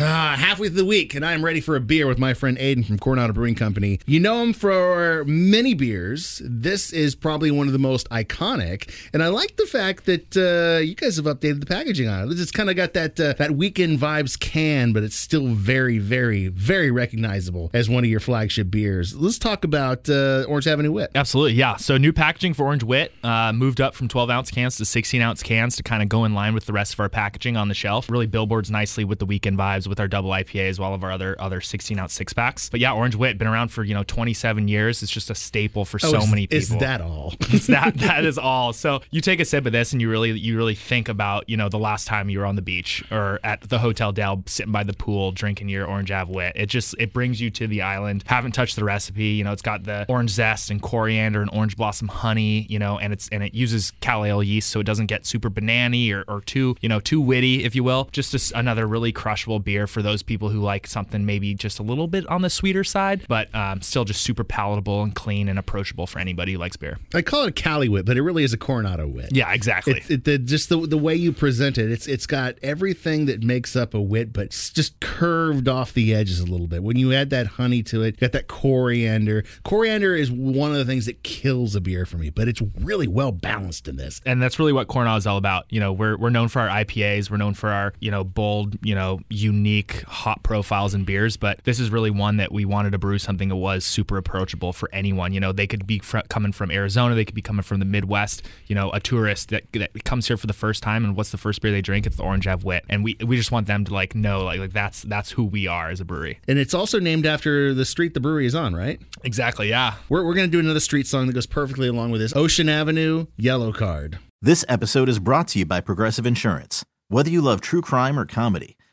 Ah, halfway through the week, and I'm ready for a beer with my friend Aiden from Coronado Brewing Company. You know him for many beers. This is probably one of the most iconic, and I like the fact that uh, you guys have updated the packaging on it. It's kind of got that uh, that weekend vibes can, but it's still very, very, very recognizable as one of your flagship beers. Let's talk about uh, Orange Avenue Wit. Absolutely, yeah. So new packaging for Orange Wit uh, moved up from 12 ounce cans to 16 ounce cans to kind of go in line with the rest of our packaging on the shelf. Really billboards nicely with the weekend vibes with our double IPA as well as our other other 16 ounce six packs. But yeah, Orange Wit been around for you know 27 years. It's just a staple for Oh, so is- many people. Is that all? it's that that is all. So you take a sip of this and you really you really think about you know the last time you were on the beach or at the Hotel Del sitting by the pool drinking your Orange Ave Wit. It just it brings you to the island. Haven't touched the recipe. You know it's got the orange zest and coriander and orange blossom honey. You know and it's and it uses cal ale yeast so it doesn't get super banana or, or too you know too witty if you will. Just a another really crushable beer for those people who like something maybe just a little bit on the sweeter side, but um, still just super palatable and clean and approachable for anybody who likes beer. I call it a Cali Wit, but it really is a Coronado Wit. Yeah, exactly. It's it, the, just the the way you present it. It's it's got everything that makes up a wit, but it's just curved off the edges a little bit. When you add that honey to it, you got that coriander. Coriander is one of the things that kills a beer for me, but it's really well balanced in this. and that's really what Coronado is all about. You know, we're we're known for our IPAs, we're known for our you know bold, you know, unique hop profiles and beers, but this is really one that we wanted to brew something that was super approachable for anyone. You know, they could be fr- coming from Arizona, they could be coming from the Midwest. You know, a tourist that, that comes here for the first time, and what's the first beer they drink? It's the Orange Ave Wit, and we we just want them to like know like like that's that's who we are as a brewery. And it's also named after the street the brewery is on, right? Exactly. Yeah. We're, we're going to do another street song that goes perfectly along with this Ocean Avenue Yellow Card. This episode is brought to you by Progressive Insurance. Whether you love true crime or comedy,